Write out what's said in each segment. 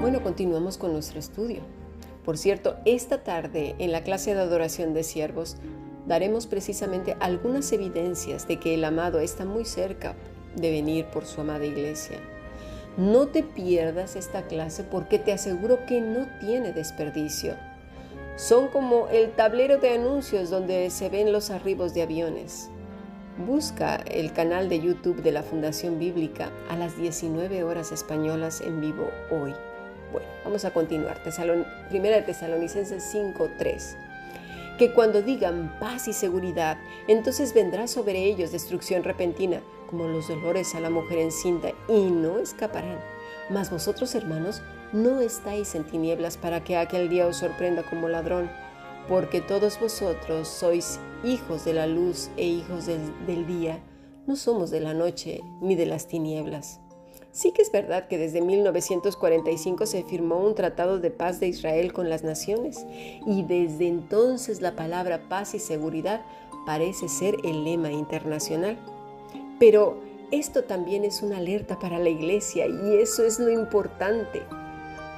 Bueno, continuamos con nuestro estudio. Por cierto, esta tarde en la clase de adoración de siervos daremos precisamente algunas evidencias de que el amado está muy cerca de venir por su amada iglesia. No te pierdas esta clase porque te aseguro que no tiene desperdicio. Son como el tablero de anuncios donde se ven los arribos de aviones. Busca el canal de YouTube de la Fundación Bíblica a las 19 horas españolas en vivo hoy. Bueno, vamos a continuar. Primera de Tesalonicenses 5:3 que cuando digan paz y seguridad, entonces vendrá sobre ellos destrucción repentina, como los dolores a la mujer encinta, y no escaparán. Mas vosotros, hermanos, no estáis en tinieblas para que aquel día os sorprenda como ladrón, porque todos vosotros sois hijos de la luz e hijos del, del día, no somos de la noche ni de las tinieblas. Sí que es verdad que desde 1945 se firmó un tratado de paz de Israel con las naciones y desde entonces la palabra paz y seguridad parece ser el lema internacional. Pero esto también es una alerta para la iglesia y eso es lo importante.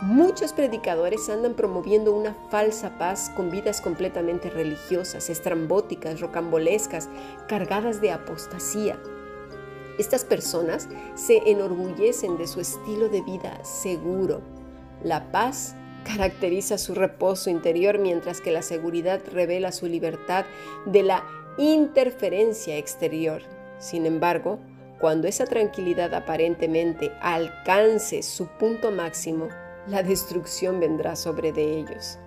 Muchos predicadores andan promoviendo una falsa paz con vidas completamente religiosas, estrambóticas, rocambolescas, cargadas de apostasía. Estas personas se enorgullecen de su estilo de vida seguro. La paz caracteriza su reposo interior mientras que la seguridad revela su libertad de la interferencia exterior. Sin embargo, cuando esa tranquilidad aparentemente alcance su punto máximo, la destrucción vendrá sobre de ellos.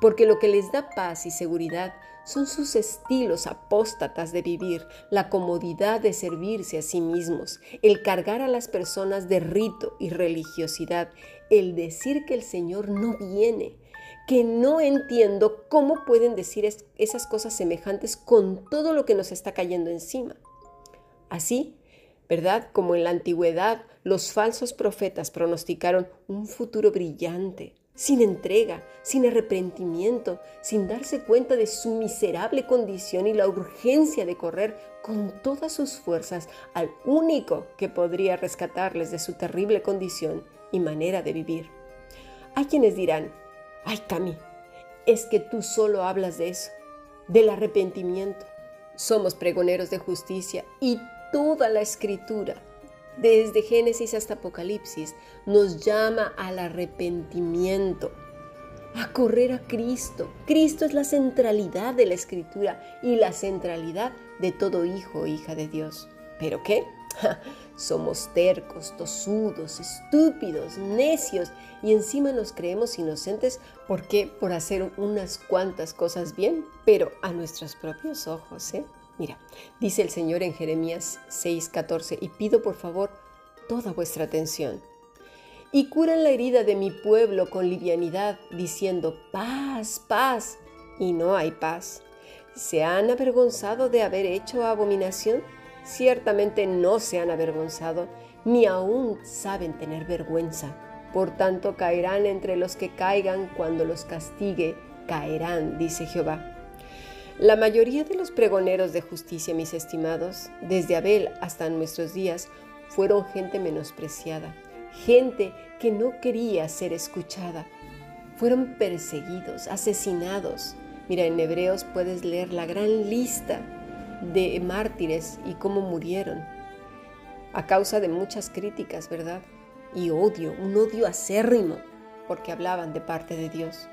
Porque lo que les da paz y seguridad son sus estilos apóstatas de vivir, la comodidad de servirse a sí mismos, el cargar a las personas de rito y religiosidad, el decir que el Señor no viene, que no entiendo cómo pueden decir esas cosas semejantes con todo lo que nos está cayendo encima. Así, ¿verdad? Como en la antigüedad los falsos profetas pronosticaron un futuro brillante, sin entrega, sin arrepentimiento, sin darse cuenta de su miserable condición y la urgencia de correr con todas sus fuerzas al único que podría rescatarles de su terrible condición y manera de vivir. Hay quienes dirán, ay Cami, es que tú solo hablas de eso, del arrepentimiento. Somos pregoneros de justicia y toda la escritura desde Génesis hasta Apocalipsis, nos llama al arrepentimiento, a correr a Cristo. Cristo es la centralidad de la escritura y la centralidad de todo hijo o hija de Dios. ¿Pero qué? Somos tercos, tosudos, estúpidos, necios y encima nos creemos inocentes porque por hacer unas cuantas cosas bien, pero a nuestros propios ojos, ¿eh? Mira, dice el Señor en Jeremías 6:14, y pido por favor toda vuestra atención. Y curan la herida de mi pueblo con livianidad, diciendo, paz, paz, y no hay paz. ¿Se han avergonzado de haber hecho abominación? Ciertamente no se han avergonzado, ni aún saben tener vergüenza. Por tanto caerán entre los que caigan cuando los castigue, caerán, dice Jehová. La mayoría de los pregoneros de justicia, mis estimados, desde Abel hasta nuestros días, fueron gente menospreciada, gente que no quería ser escuchada. Fueron perseguidos, asesinados. Mira, en Hebreos puedes leer la gran lista de mártires y cómo murieron, a causa de muchas críticas, ¿verdad? Y odio, un odio acérrimo, porque hablaban de parte de Dios.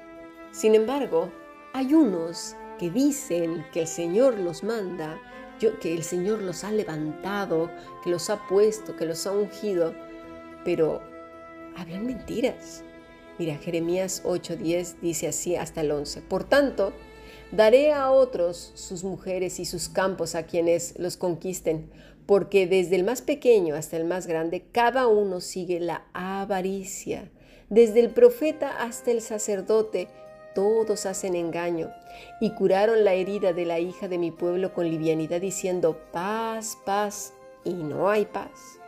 Sin embargo, hay unos dicen que el Señor los manda, que el Señor los ha levantado, que los ha puesto, que los ha ungido, pero hablan mentiras. Mira, Jeremías 8:10 dice así hasta el 11. Por tanto, daré a otros sus mujeres y sus campos a quienes los conquisten, porque desde el más pequeño hasta el más grande, cada uno sigue la avaricia. Desde el profeta hasta el sacerdote, todos hacen engaño, y curaron la herida de la hija de mi pueblo con livianidad, diciendo, paz, paz, y no hay paz.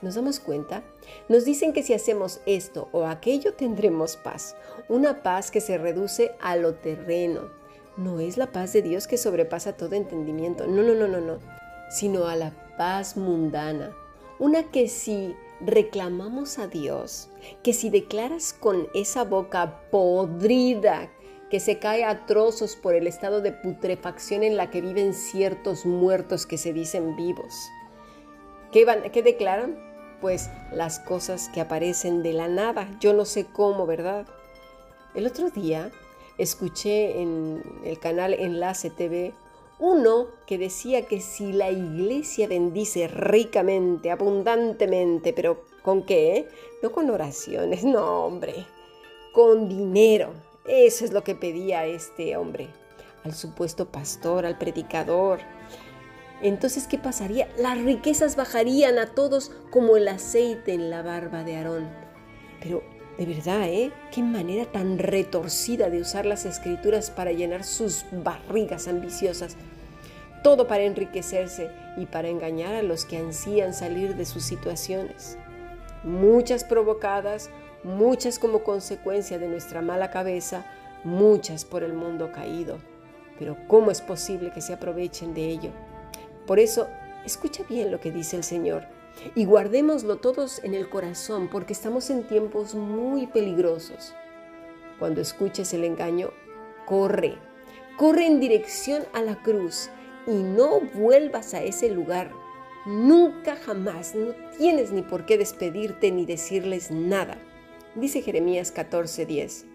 ¿Nos damos cuenta? Nos dicen que si hacemos esto o aquello tendremos paz, una paz que se reduce a lo terreno, no es la paz de Dios que sobrepasa todo entendimiento, no, no, no, no, no, sino a la paz mundana, una que si reclamamos a Dios, que si declaras con esa boca podrida que se cae a trozos por el estado de putrefacción en la que viven ciertos muertos que se dicen vivos. ¿Qué, van, qué declaran? Pues las cosas que aparecen de la nada. Yo no sé cómo, ¿verdad? El otro día escuché en el canal Enlace TV uno que decía que si la iglesia bendice ricamente, abundantemente, pero ¿con qué? No con oraciones, no hombre, con dinero. Eso es lo que pedía este hombre, al supuesto pastor, al predicador. Entonces, ¿qué pasaría? Las riquezas bajarían a todos como el aceite en la barba de Aarón. Pero de verdad, ¿eh? Qué manera tan retorcida de usar las escrituras para llenar sus barrigas ambiciosas. Todo para enriquecerse y para engañar a los que ansían salir de sus situaciones. Muchas provocadas, muchas como consecuencia de nuestra mala cabeza, muchas por el mundo caído. Pero ¿cómo es posible que se aprovechen de ello? Por eso, escucha bien lo que dice el Señor y guardémoslo todos en el corazón porque estamos en tiempos muy peligrosos. Cuando escuches el engaño, corre, corre en dirección a la cruz y no vuelvas a ese lugar. Nunca jamás, no tienes ni por qué despedirte ni decirles nada. Dice Jeremías 14:10.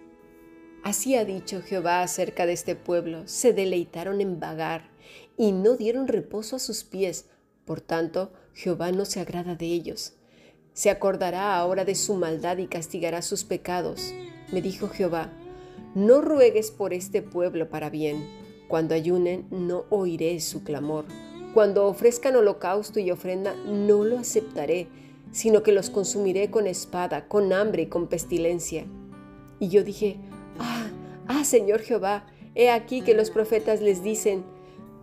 Así ha dicho Jehová acerca de este pueblo, se deleitaron en vagar y no dieron reposo a sus pies, por tanto, Jehová no se agrada de ellos. Se acordará ahora de su maldad y castigará sus pecados. Me dijo Jehová, no ruegues por este pueblo para bien. Cuando ayunen, no oiré su clamor. Cuando ofrezcan holocausto y ofrenda, no lo aceptaré, sino que los consumiré con espada, con hambre y con pestilencia. Y yo dije, ah, ah, Señor Jehová, he aquí que los profetas les dicen,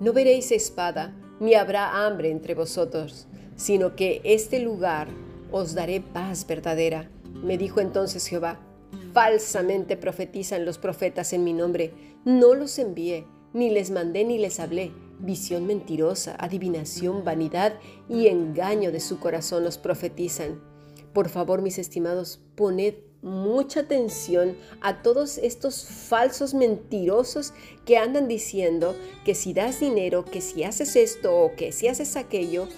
no veréis espada, ni habrá hambre entre vosotros, sino que este lugar os daré paz verdadera. Me dijo entonces Jehová, falsamente profetizan los profetas en mi nombre, no los envié, ni les mandé ni les hablé. Visión mentirosa, adivinación, vanidad y engaño de su corazón los profetizan. Por favor, mis estimados, poned mucha atención a todos estos falsos mentirosos que andan diciendo que si das dinero, que si haces esto o que si haces aquello,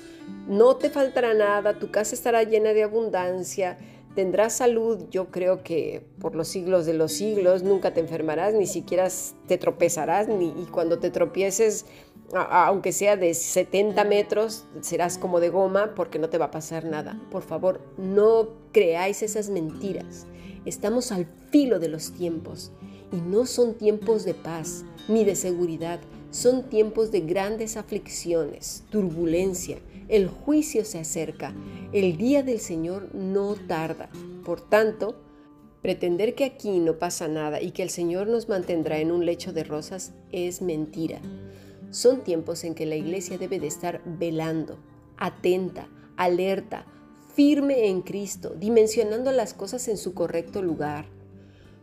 no te faltará nada, tu casa estará llena de abundancia, tendrás salud, yo creo que por los siglos de los siglos nunca te enfermarás, ni siquiera te tropezarás, ni, y cuando te tropieces, aunque sea de 70 metros, serás como de goma porque no te va a pasar nada. Por favor, no creáis esas mentiras. Estamos al filo de los tiempos y no son tiempos de paz ni de seguridad, son tiempos de grandes aflicciones, turbulencia. El juicio se acerca, el día del Señor no tarda. Por tanto, pretender que aquí no pasa nada y que el Señor nos mantendrá en un lecho de rosas es mentira. Son tiempos en que la iglesia debe de estar velando, atenta, alerta, firme en Cristo, dimensionando las cosas en su correcto lugar,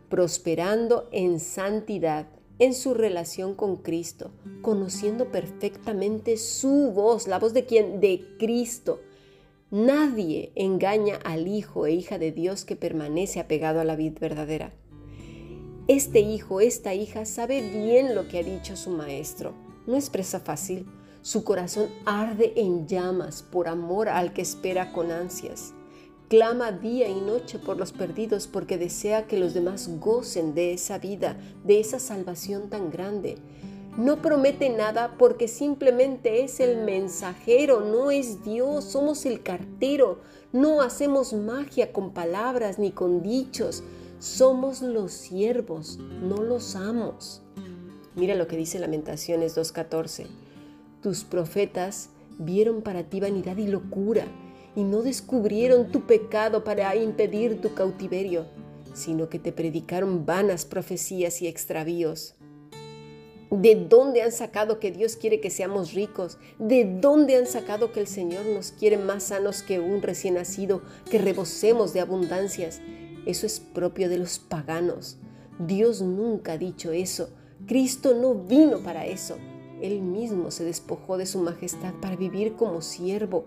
prosperando en santidad, en su relación con Cristo, conociendo perfectamente su voz, la voz de quien, de Cristo. Nadie engaña al hijo e hija de Dios que permanece apegado a la vida verdadera. Este hijo, esta hija sabe bien lo que ha dicho su maestro. No es presa fácil su corazón arde en llamas por amor al que espera con ansias. Clama día y noche por los perdidos porque desea que los demás gocen de esa vida, de esa salvación tan grande. No promete nada porque simplemente es el mensajero, no es Dios, somos el cartero. No hacemos magia con palabras ni con dichos, somos los siervos, no los amos. Mira lo que dice Lamentaciones 2.14. Tus profetas vieron para ti vanidad y locura y no descubrieron tu pecado para impedir tu cautiverio, sino que te predicaron vanas profecías y extravíos. ¿De dónde han sacado que Dios quiere que seamos ricos? ¿De dónde han sacado que el Señor nos quiere más sanos que un recién nacido, que rebosemos de abundancias? Eso es propio de los paganos. Dios nunca ha dicho eso. Cristo no vino para eso. Él mismo se despojó de su majestad para vivir como siervo,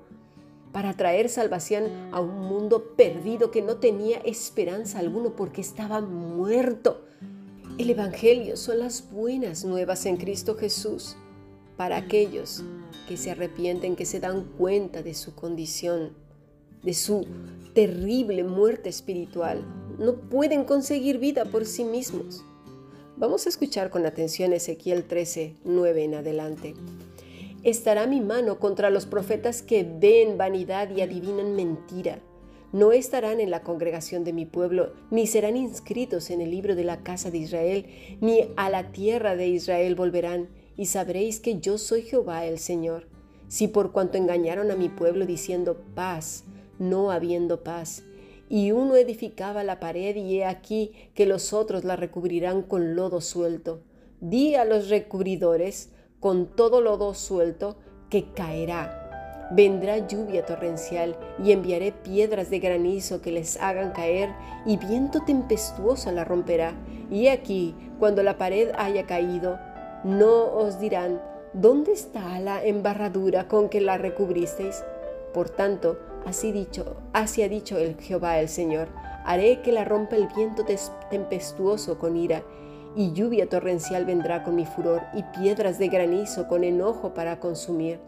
para traer salvación a un mundo perdido que no tenía esperanza alguno porque estaba muerto. El Evangelio son las buenas nuevas en Cristo Jesús para aquellos que se arrepienten, que se dan cuenta de su condición, de su terrible muerte espiritual. No pueden conseguir vida por sí mismos. Vamos a escuchar con atención Ezequiel 13, 9 en adelante. Estará mi mano contra los profetas que ven vanidad y adivinan mentira. No estarán en la congregación de mi pueblo, ni serán inscritos en el libro de la casa de Israel, ni a la tierra de Israel volverán, y sabréis que yo soy Jehová el Señor. Si por cuanto engañaron a mi pueblo diciendo paz, no habiendo paz, y uno edificaba la pared y he aquí que los otros la recubrirán con lodo suelto. Di a los recubridores, con todo lodo suelto, que caerá. Vendrá lluvia torrencial y enviaré piedras de granizo que les hagan caer y viento tempestuoso la romperá. Y aquí, cuando la pared haya caído, no os dirán, ¿dónde está la embarradura con que la recubristeis? Por tanto, así dicho, así ha dicho el Jehová el Señor, haré que la rompa el viento tempestuoso con ira, y lluvia torrencial vendrá con mi furor, y piedras de granizo con enojo para consumir.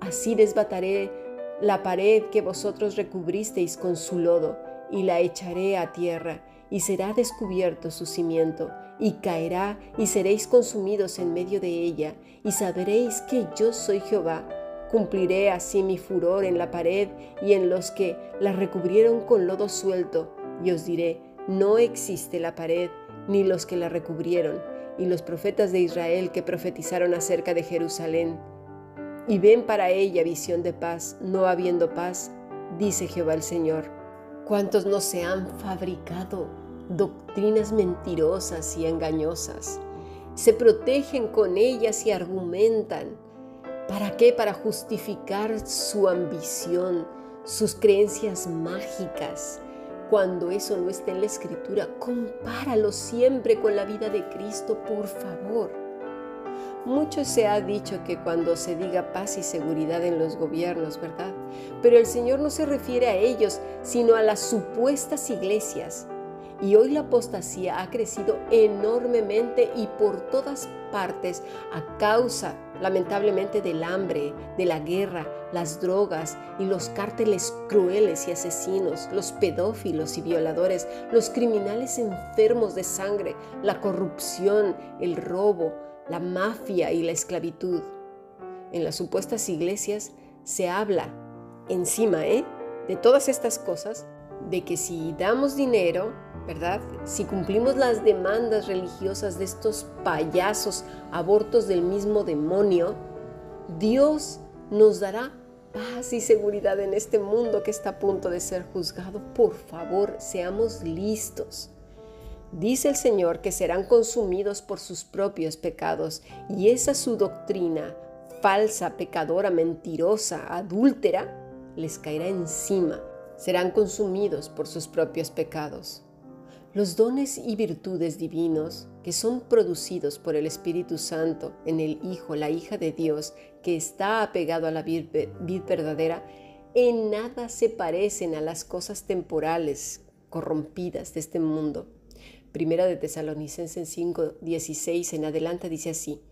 Así desbataré la pared que vosotros recubristeis con su lodo, y la echaré a tierra, y será descubierto su cimiento, y caerá, y seréis consumidos en medio de ella, y sabréis que yo soy Jehová. Cumpliré así mi furor en la pared y en los que la recubrieron con lodo suelto, y os diré, no existe la pared, ni los que la recubrieron, y los profetas de Israel que profetizaron acerca de Jerusalén. Y ven para ella visión de paz, no habiendo paz, dice Jehová el Señor. ¿Cuántos no se han fabricado doctrinas mentirosas y engañosas. Se protegen con ellas y argumentan. ¿Para qué? Para justificar su ambición, sus creencias mágicas. Cuando eso no está en la escritura, compáralo siempre con la vida de Cristo, por favor. Mucho se ha dicho que cuando se diga paz y seguridad en los gobiernos, ¿verdad? Pero el Señor no se refiere a ellos, sino a las supuestas iglesias y hoy la apostasía ha crecido enormemente y por todas partes a causa, lamentablemente, del hambre, de la guerra, las drogas y los cárteles crueles y asesinos, los pedófilos y violadores, los criminales enfermos de sangre, la corrupción, el robo, la mafia y la esclavitud. En las supuestas iglesias se habla encima ¿eh? de todas estas cosas, de que si damos dinero, ¿verdad? Si cumplimos las demandas religiosas de estos payasos abortos del mismo demonio, Dios nos dará paz y seguridad en este mundo que está a punto de ser juzgado. Por favor, seamos listos. Dice el Señor que serán consumidos por sus propios pecados y esa su doctrina falsa, pecadora, mentirosa, adúltera, les caerá encima. Serán consumidos por sus propios pecados. Los dones y virtudes divinos que son producidos por el Espíritu Santo en el Hijo, la hija de Dios, que está apegado a la vid verdadera, en nada se parecen a las cosas temporales corrompidas de este mundo. Primera de Tesalonicenses 5, 16 en adelante dice así,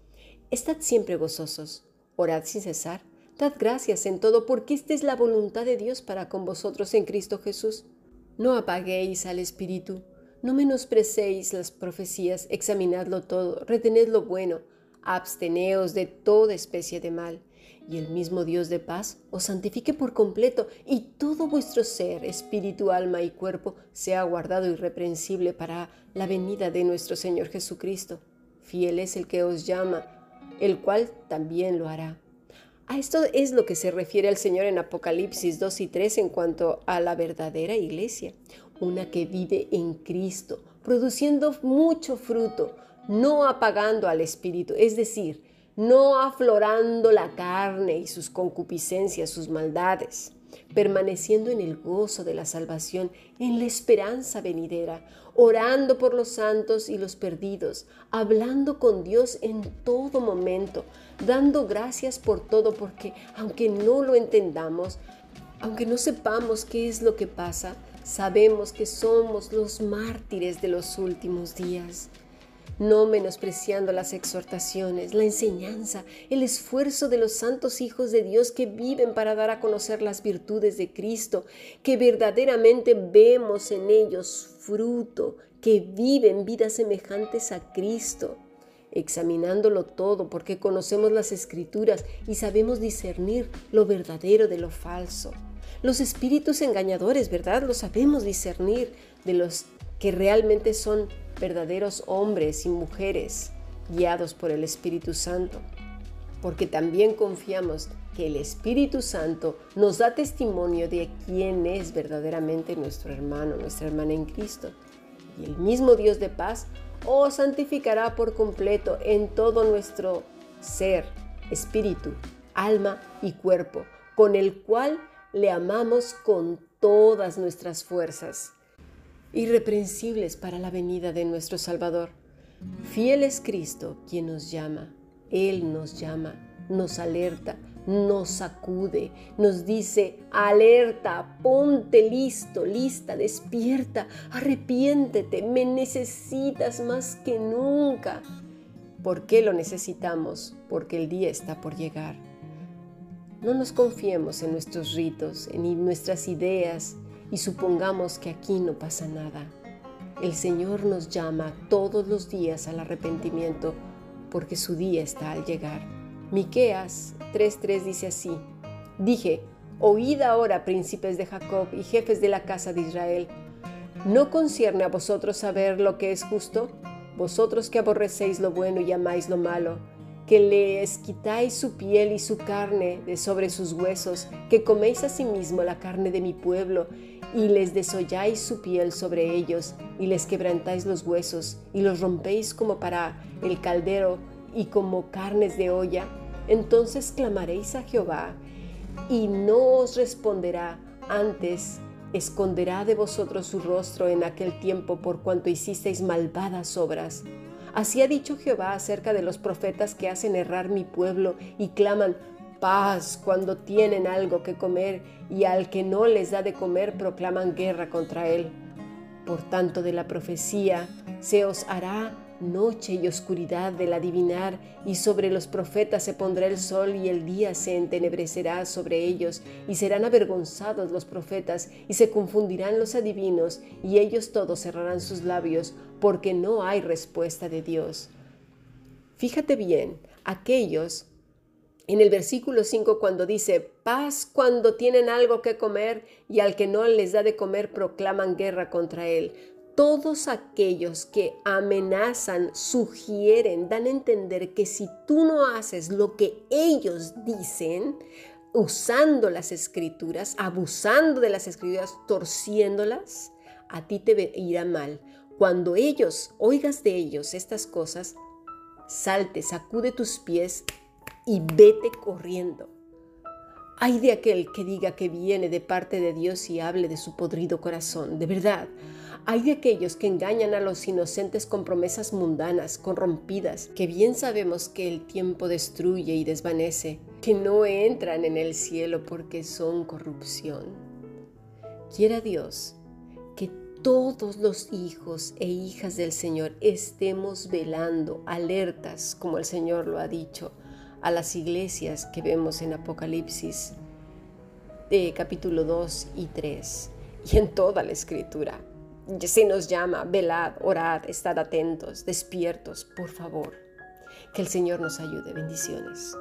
Estad siempre gozosos, orad sin cesar, dad gracias en todo, porque esta es la voluntad de Dios para con vosotros en Cristo Jesús. No apaguéis al Espíritu no menosprecéis las profecías, examinadlo todo, retened lo bueno, absteneos de toda especie de mal, y el mismo Dios de paz os santifique por completo, y todo vuestro ser, espíritu, alma y cuerpo sea guardado irreprensible para la venida de nuestro Señor Jesucristo. Fiel es el que os llama, el cual también lo hará. A esto es lo que se refiere el Señor en Apocalipsis 2 y 3 en cuanto a la verdadera iglesia, una que vive en Cristo, produciendo mucho fruto, no apagando al Espíritu, es decir, no aflorando la carne y sus concupiscencias, sus maldades. permaneciendo en el gozo de la salvación, en la esperanza venidera, orando por los santos y los perdidos, hablando con Dios en todo momento, dando gracias por todo, porque aunque no lo entendamos, aunque no sepamos qué es lo que pasa, sabemos que somos los mártires de los últimos días no menospreciando las exhortaciones, la enseñanza, el esfuerzo de los santos hijos de Dios que viven para dar a conocer las virtudes de Cristo, que verdaderamente vemos en ellos fruto, que viven vidas semejantes a Cristo examinándolo todo porque conocemos las escrituras y sabemos discernir lo verdadero de lo falso. Los espíritus engañadores, ¿verdad? Lo sabemos discernir de los que realmente son verdaderos hombres y mujeres guiados por el Espíritu Santo, porque también confiamos que el Espíritu Santo nos da testimonio de quién es verdaderamente nuestro hermano, nuestra hermana en Cristo. Y el mismo Dios de paz os santificará por completo en todo nuestro ser, espíritu, alma y cuerpo, con el cual le amamos con todas nuestras fuerzas irreprensibles para la venida de nuestro Salvador. Fiel es Cristo quien nos llama. Él nos llama, nos alerta, nos sacude, nos dice, alerta, ponte listo, lista, despierta, arrepiéntete, me necesitas más que nunca. ¿Por qué lo necesitamos? Porque el día está por llegar. No nos confiemos en nuestros ritos, en nuestras ideas, y supongamos que aquí no pasa nada. El Señor nos llama todos los días al arrepentimiento porque su día está al llegar. Miqueas 3:3 dice así: Dije, oíd ahora, príncipes de Jacob y jefes de la casa de Israel, ¿no concierne a vosotros saber lo que es justo? Vosotros que aborrecéis lo bueno y amáis lo malo, que les quitáis su piel y su carne de sobre sus huesos, que coméis asimismo la carne de mi pueblo y les desolláis su piel sobre ellos, y les quebrantáis los huesos, y los rompéis como para el caldero y como carnes de olla, entonces clamaréis a Jehová, y no os responderá, antes esconderá de vosotros su rostro en aquel tiempo por cuanto hicisteis malvadas obras. Así ha dicho Jehová acerca de los profetas que hacen errar mi pueblo y claman, paz cuando tienen algo que comer y al que no les da de comer proclaman guerra contra él. Por tanto, de la profecía se os hará noche y oscuridad del adivinar, y sobre los profetas se pondrá el sol y el día se entenebrecerá sobre ellos, y serán avergonzados los profetas, y se confundirán los adivinos, y ellos todos cerrarán sus labios, porque no hay respuesta de Dios. Fíjate bien, aquellos en el versículo 5 cuando dice, paz cuando tienen algo que comer y al que no les da de comer proclaman guerra contra él. Todos aquellos que amenazan, sugieren, dan a entender que si tú no haces lo que ellos dicen, usando las escrituras, abusando de las escrituras, torciéndolas, a ti te irá mal. Cuando ellos, oigas de ellos estas cosas, salte, sacude tus pies y vete corriendo. Hay de aquel que diga que viene de parte de Dios y hable de su podrido corazón, de verdad. Hay de aquellos que engañan a los inocentes con promesas mundanas, corrompidas, que bien sabemos que el tiempo destruye y desvanece, que no entran en el cielo porque son corrupción. Quiera Dios que todos los hijos e hijas del Señor estemos velando, alertas, como el Señor lo ha dicho, a las iglesias que vemos en Apocalipsis de capítulo 2 y 3 y en toda la escritura. Se nos llama, velad, orad, estad atentos, despiertos, por favor. Que el Señor nos ayude. Bendiciones.